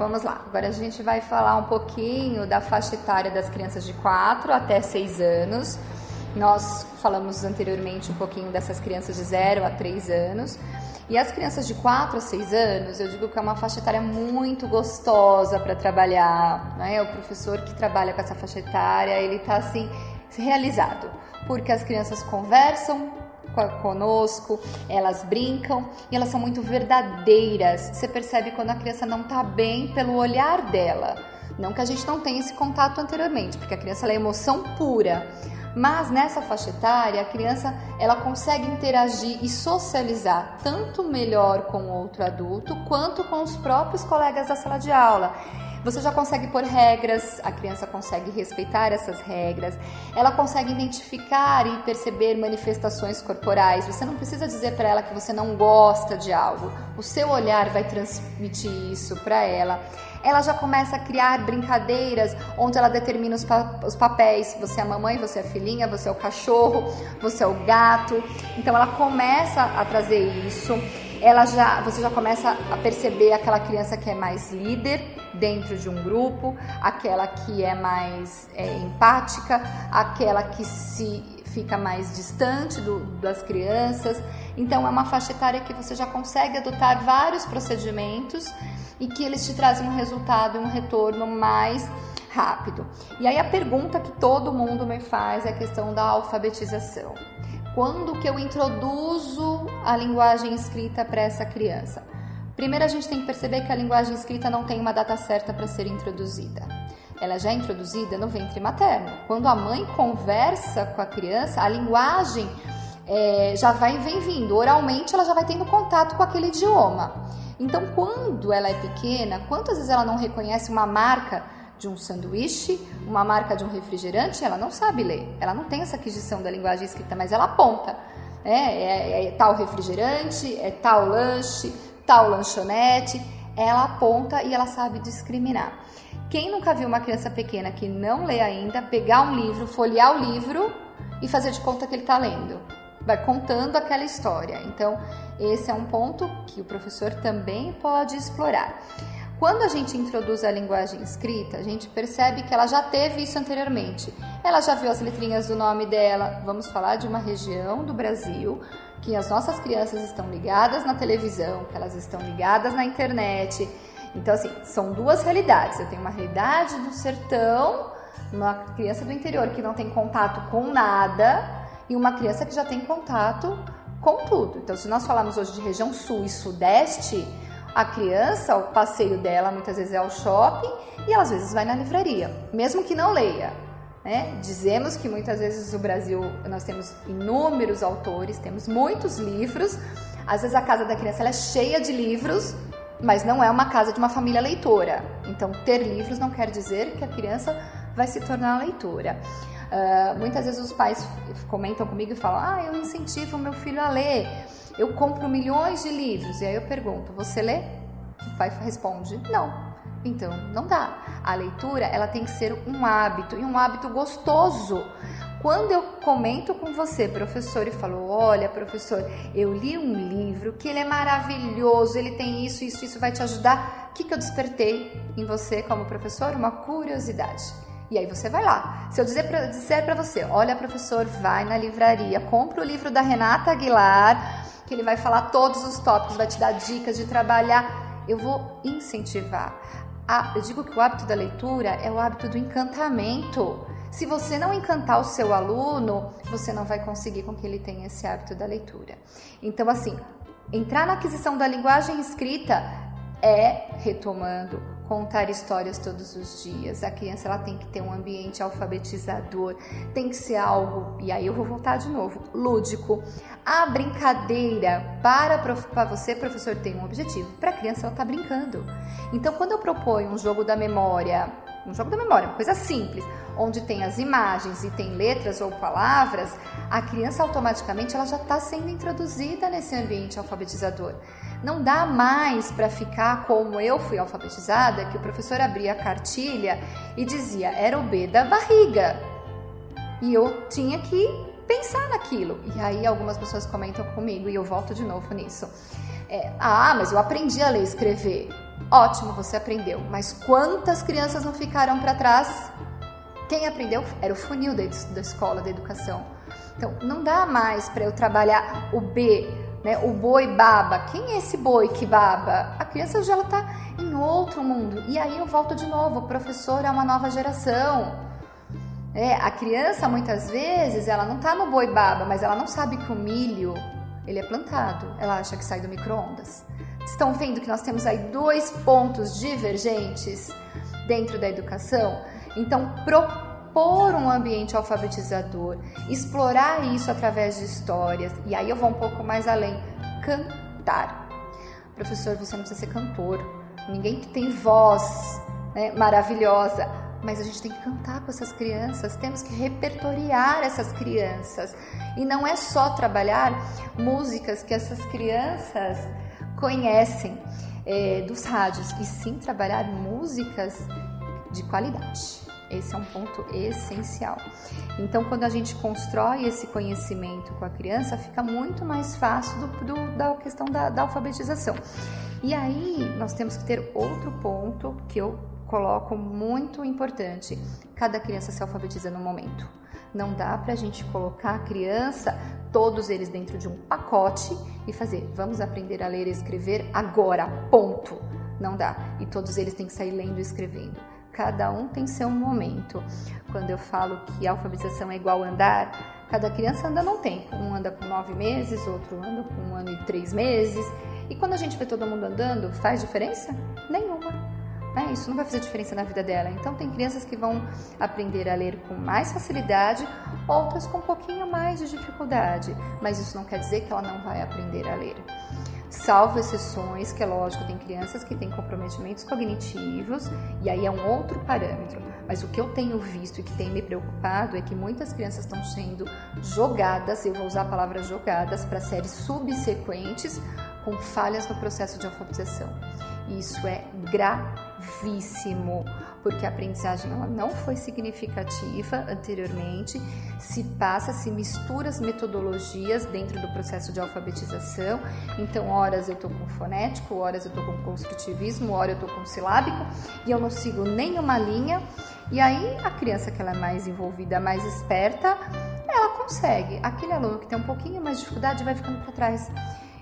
vamos lá. Agora a gente vai falar um pouquinho da faixa etária das crianças de 4 até 6 anos. Nós falamos anteriormente um pouquinho dessas crianças de 0 a 3 anos. E as crianças de 4 a 6 anos, eu digo que é uma faixa etária muito gostosa para trabalhar. Né? O professor que trabalha com essa faixa etária, ele está assim realizado, porque as crianças conversam conosco, elas brincam e elas são muito verdadeiras. Você percebe quando a criança não está bem pelo olhar dela. Não que a gente não tenha esse contato anteriormente, porque a criança é emoção pura. Mas nessa faixa etária, a criança ela consegue interagir e socializar tanto melhor com outro adulto quanto com os próprios colegas da sala de aula. Você já consegue pôr regras, a criança consegue respeitar essas regras, ela consegue identificar e perceber manifestações corporais. Você não precisa dizer para ela que você não gosta de algo, o seu olhar vai transmitir isso para ela. Ela já começa a criar brincadeiras onde ela determina os, pa os papéis. Você é a mamãe, você é a filhinha, você é o cachorro, você é o gato. Então ela começa a trazer isso ela já, você já começa a perceber aquela criança que é mais líder dentro de um grupo, aquela que é mais é, empática, aquela que se fica mais distante do, das crianças. Então é uma faixa etária que você já consegue adotar vários procedimentos e que eles te trazem um resultado e um retorno mais rápido. E aí a pergunta que todo mundo me faz é a questão da alfabetização. Quando que eu introduzo a linguagem escrita para essa criança? Primeiro a gente tem que perceber que a linguagem escrita não tem uma data certa para ser introduzida. Ela já é introduzida no ventre materno. Quando a mãe conversa com a criança, a linguagem é, já vai vem vindo. Oralmente ela já vai tendo contato com aquele idioma. Então, quando ela é pequena, quantas vezes ela não reconhece uma marca de um sanduíche, uma marca de um refrigerante, ela não sabe ler. Ela não tem essa aquisição da linguagem escrita, mas ela aponta. Né? É, é, é tal refrigerante, é tal lanche, tal lanchonete. Ela aponta e ela sabe discriminar. Quem nunca viu uma criança pequena que não lê ainda pegar um livro, folhear o livro e fazer de conta que ele está lendo? Vai contando aquela história. Então, esse é um ponto que o professor também pode explorar. Quando a gente introduz a linguagem escrita, a gente percebe que ela já teve isso anteriormente. Ela já viu as letrinhas do nome dela. Vamos falar de uma região do Brasil que as nossas crianças estão ligadas na televisão, que elas estão ligadas na internet. Então, assim, são duas realidades. Eu tenho uma realidade do sertão, uma criança do interior que não tem contato com nada, e uma criança que já tem contato com tudo. Então, se nós falarmos hoje de região sul e sudeste, a criança, o passeio dela muitas vezes é ao shopping e às vezes vai na livraria, mesmo que não leia. Né? Dizemos que muitas vezes no Brasil nós temos inúmeros autores, temos muitos livros. Às vezes a casa da criança é cheia de livros, mas não é uma casa de uma família leitora. Então, ter livros não quer dizer que a criança vai se tornar leitora. Uh, muitas vezes os pais comentam comigo e falam: Ah, eu incentivo meu filho a ler. Eu compro milhões de livros. E aí eu pergunto: Você lê? O pai responde: Não. Então, não dá. A leitura, ela tem que ser um hábito e um hábito gostoso. Quando eu comento com você, professor, e falo: Olha, professor, eu li um livro que ele é maravilhoso, ele tem isso, isso, isso vai te ajudar. O que, que eu despertei em você como professor? Uma curiosidade. E aí você vai lá. Se eu dizer dizer para você, olha, professor, vai na livraria, compra o livro da Renata Aguilar, que ele vai falar todos os tópicos, vai te dar dicas de trabalhar. Eu vou incentivar. Eu digo que o hábito da leitura é o hábito do encantamento. Se você não encantar o seu aluno, você não vai conseguir com que ele tenha esse hábito da leitura. Então, assim, entrar na aquisição da linguagem escrita é retomando contar histórias todos os dias. A criança ela tem que ter um ambiente alfabetizador, tem que ser algo, e aí eu vou voltar de novo, lúdico. A brincadeira para, para você, professor, tem um objetivo. Para a criança ela está brincando. Então, quando eu proponho um jogo da memória, um jogo da memória, uma coisa simples, onde tem as imagens e tem letras ou palavras, a criança automaticamente ela já está sendo introduzida nesse ambiente alfabetizador. Não dá mais para ficar como eu fui alfabetizada, que o professor abria a cartilha e dizia era o B da barriga. E eu tinha que pensar naquilo. E aí algumas pessoas comentam comigo e eu volto de novo nisso. É, ah, mas eu aprendi a ler e escrever. Ótimo, você aprendeu. Mas quantas crianças não ficaram para trás? Quem aprendeu era o funil da, da escola, da educação. Então, não dá mais para eu trabalhar o B, né? O boi baba. Quem é esse boi que baba? A criança já está em outro mundo. E aí eu volto de novo. O professor é uma nova geração. É, a criança muitas vezes ela não está no boi baba, mas ela não sabe que o milho ele é plantado. Ela acha que sai do micro-ondas. Estão vendo que nós temos aí dois pontos divergentes dentro da educação? Então, propor um ambiente alfabetizador, explorar isso através de histórias, e aí eu vou um pouco mais além, cantar. Professor, você não precisa ser cantor, ninguém tem voz né, maravilhosa, mas a gente tem que cantar com essas crianças, temos que repertoriar essas crianças. E não é só trabalhar músicas que essas crianças conhecem é, dos rádios, e sim trabalhar músicas de qualidade. Esse é um ponto essencial. Então, quando a gente constrói esse conhecimento com a criança, fica muito mais fácil do, do, da questão da, da alfabetização. E aí, nós temos que ter outro ponto que eu coloco muito importante: cada criança se alfabetiza no momento. Não dá para a gente colocar a criança, todos eles dentro de um pacote e fazer, vamos aprender a ler e escrever agora, ponto. Não dá. E todos eles têm que sair lendo e escrevendo. Cada um tem seu momento. Quando eu falo que alfabetização é igual andar, cada criança anda num tempo. Um anda com nove meses, outro anda com um ano e três meses. E quando a gente vê todo mundo andando, faz diferença? Nenhuma. É, isso não vai fazer diferença na vida dela. Então, tem crianças que vão aprender a ler com mais facilidade, outras com um pouquinho mais de dificuldade, mas isso não quer dizer que ela não vai aprender a ler. Salvo exceções, que é lógico, tem crianças que têm comprometimentos cognitivos e aí é um outro parâmetro. Mas o que eu tenho visto e que tem me preocupado é que muitas crianças estão sendo jogadas, eu vou usar a palavra jogadas, para séries subsequentes com falhas no processo de alfabetização. Isso é gravíssimo, porque a aprendizagem ela não foi significativa anteriormente, se passa, se mistura as metodologias dentro do processo de alfabetização. Então, horas eu estou com fonético, horas eu estou com construtivismo, horas eu estou com silábico e eu não sigo nenhuma linha. E aí a criança que ela é mais envolvida, mais esperta, ela consegue. Aquele aluno que tem um pouquinho mais de dificuldade vai ficando para trás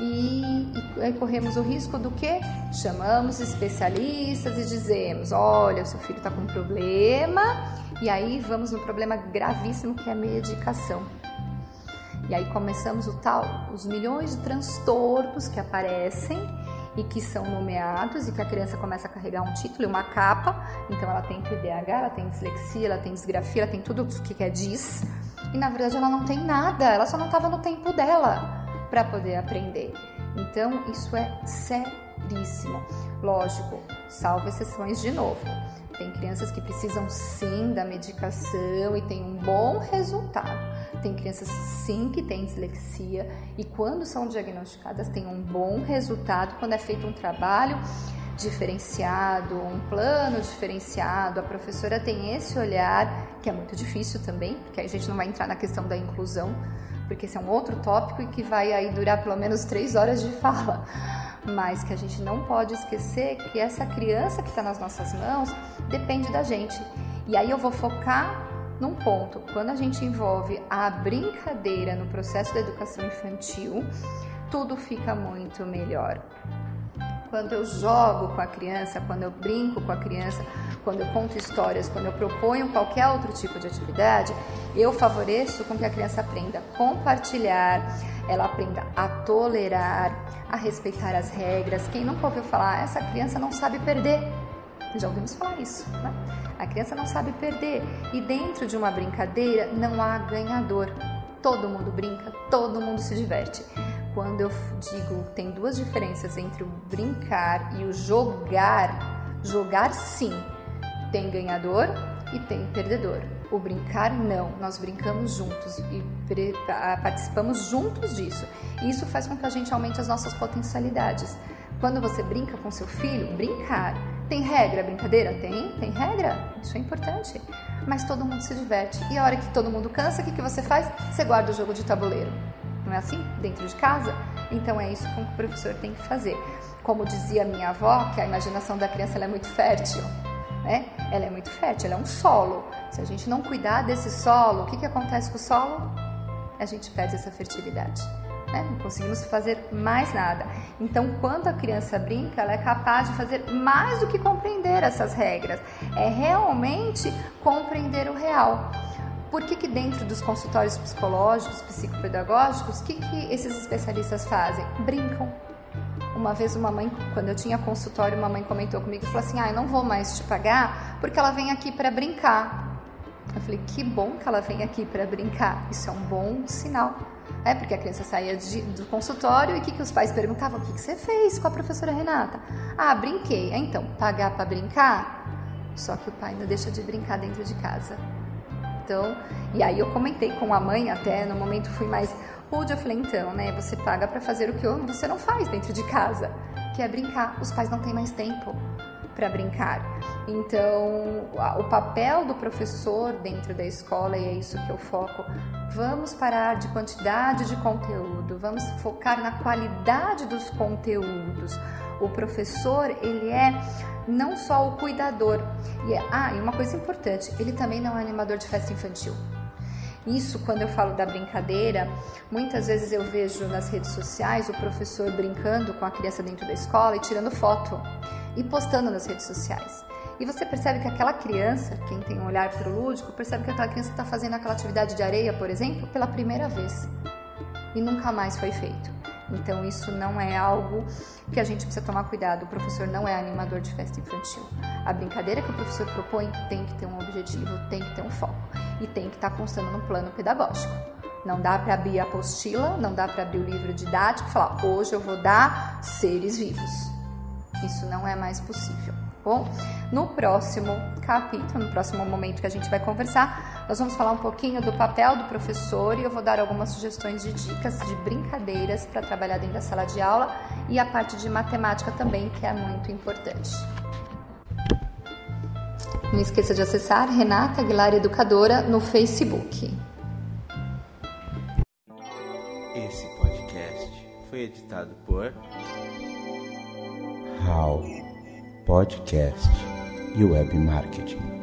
e, e corremos o risco do que? Chamamos especialistas e dizemos: olha, o seu filho está com um problema, e aí vamos no problema gravíssimo que é a medicação. E aí começamos o tal, os milhões de transtornos que aparecem e que são nomeados e que a criança começa a carregar um título e uma capa. Então ela tem TDAH, ela tem dislexia, ela tem disgrafia, ela tem tudo o que é diz. E na verdade ela não tem nada, ela só não estava no tempo dela para poder aprender. Então, isso é seríssimo. Lógico, salvo exceções de novo. Tem crianças que precisam sim da medicação e tem um bom resultado. Tem crianças sim que têm dislexia e quando são diagnosticadas tem um bom resultado quando é feito um trabalho diferenciado, um plano diferenciado. A professora tem esse olhar que é muito difícil também, porque a gente não vai entrar na questão da inclusão, porque esse é um outro tópico e que vai aí durar pelo menos três horas de fala. Mas que a gente não pode esquecer que essa criança que está nas nossas mãos depende da gente. E aí eu vou focar num ponto. Quando a gente envolve a brincadeira no processo da educação infantil, tudo fica muito melhor quando eu jogo com a criança, quando eu brinco com a criança, quando eu conto histórias, quando eu proponho qualquer outro tipo de atividade, eu favoreço com que a criança aprenda a compartilhar, ela aprenda a tolerar, a respeitar as regras. Quem nunca ouviu falar, ah, essa criança não sabe perder. Já ouvimos falar isso, né? A criança não sabe perder. E dentro de uma brincadeira não há ganhador. Todo mundo brinca, todo mundo se diverte quando eu digo tem duas diferenças entre o brincar e o jogar, jogar sim, tem ganhador e tem perdedor. O brincar não, nós brincamos juntos e participamos juntos disso. Isso faz com que a gente aumente as nossas potencialidades. Quando você brinca com seu filho, brincar. Tem regra, brincadeira? Tem, tem regra. Isso é importante. Mas todo mundo se diverte. E a hora que todo mundo cansa, o que, que você faz? Você guarda o jogo de tabuleiro não é assim? Dentro de casa? Então é isso que o professor tem que fazer. Como dizia minha avó, que a imaginação da criança é muito fértil. Né? Ela é muito fértil, ela é um solo. Se a gente não cuidar desse solo, o que, que acontece com o solo? A gente perde essa fertilidade. Né? Não conseguimos fazer mais nada. Então, quando a criança brinca, ela é capaz de fazer mais do que compreender essas regras. É realmente compreender o real. Por que, que dentro dos consultórios psicológicos, psicopedagógicos, o que, que esses especialistas fazem? Brincam. Uma vez uma mãe, quando eu tinha consultório, uma mãe comentou comigo e falou assim: "Ah, eu não vou mais te pagar porque ela vem aqui para brincar". Eu falei: "Que bom que ela vem aqui para brincar. Isso é um bom sinal". É porque a criança saía de, do consultório e o que, que os pais perguntavam? O que, que você fez com a professora Renata? Ah, brinquei. Ah, então, pagar para brincar? Só que o pai não deixa de brincar dentro de casa. Então, e aí eu comentei com a mãe até, no momento fui mais rude, eu falei, então, né, você paga para fazer o que você não faz dentro de casa, que é brincar. Os pais não têm mais tempo para brincar. Então, o papel do professor dentro da escola, e é isso que eu foco, vamos parar de quantidade de conteúdo, vamos focar na qualidade dos conteúdos. O professor, ele é não só o cuidador. E, é, ah, e uma coisa importante, ele também não é animador de festa infantil. Isso, quando eu falo da brincadeira, muitas vezes eu vejo nas redes sociais o professor brincando com a criança dentro da escola e tirando foto e postando nas redes sociais. E você percebe que aquela criança, quem tem um olhar para o lúdico, percebe que aquela criança está fazendo aquela atividade de areia, por exemplo, pela primeira vez e nunca mais foi feito. Então isso não é algo que a gente precisa tomar cuidado. O professor não é animador de festa infantil. A brincadeira que o professor propõe tem que ter um objetivo, tem que ter um foco e tem que estar constando no plano pedagógico. Não dá para abrir a apostila, não dá para abrir o livro didático e falar hoje eu vou dar seres vivos. Isso não é mais possível. Bom, no próximo capítulo, no próximo momento que a gente vai conversar, nós vamos falar um pouquinho do papel do professor e eu vou dar algumas sugestões de dicas de brincadeiras para trabalhar dentro da sala de aula e a parte de matemática também, que é muito importante. Não esqueça de acessar Renata Aguilar Educadora no Facebook. Esse podcast foi editado por How Podcast e Web Marketing.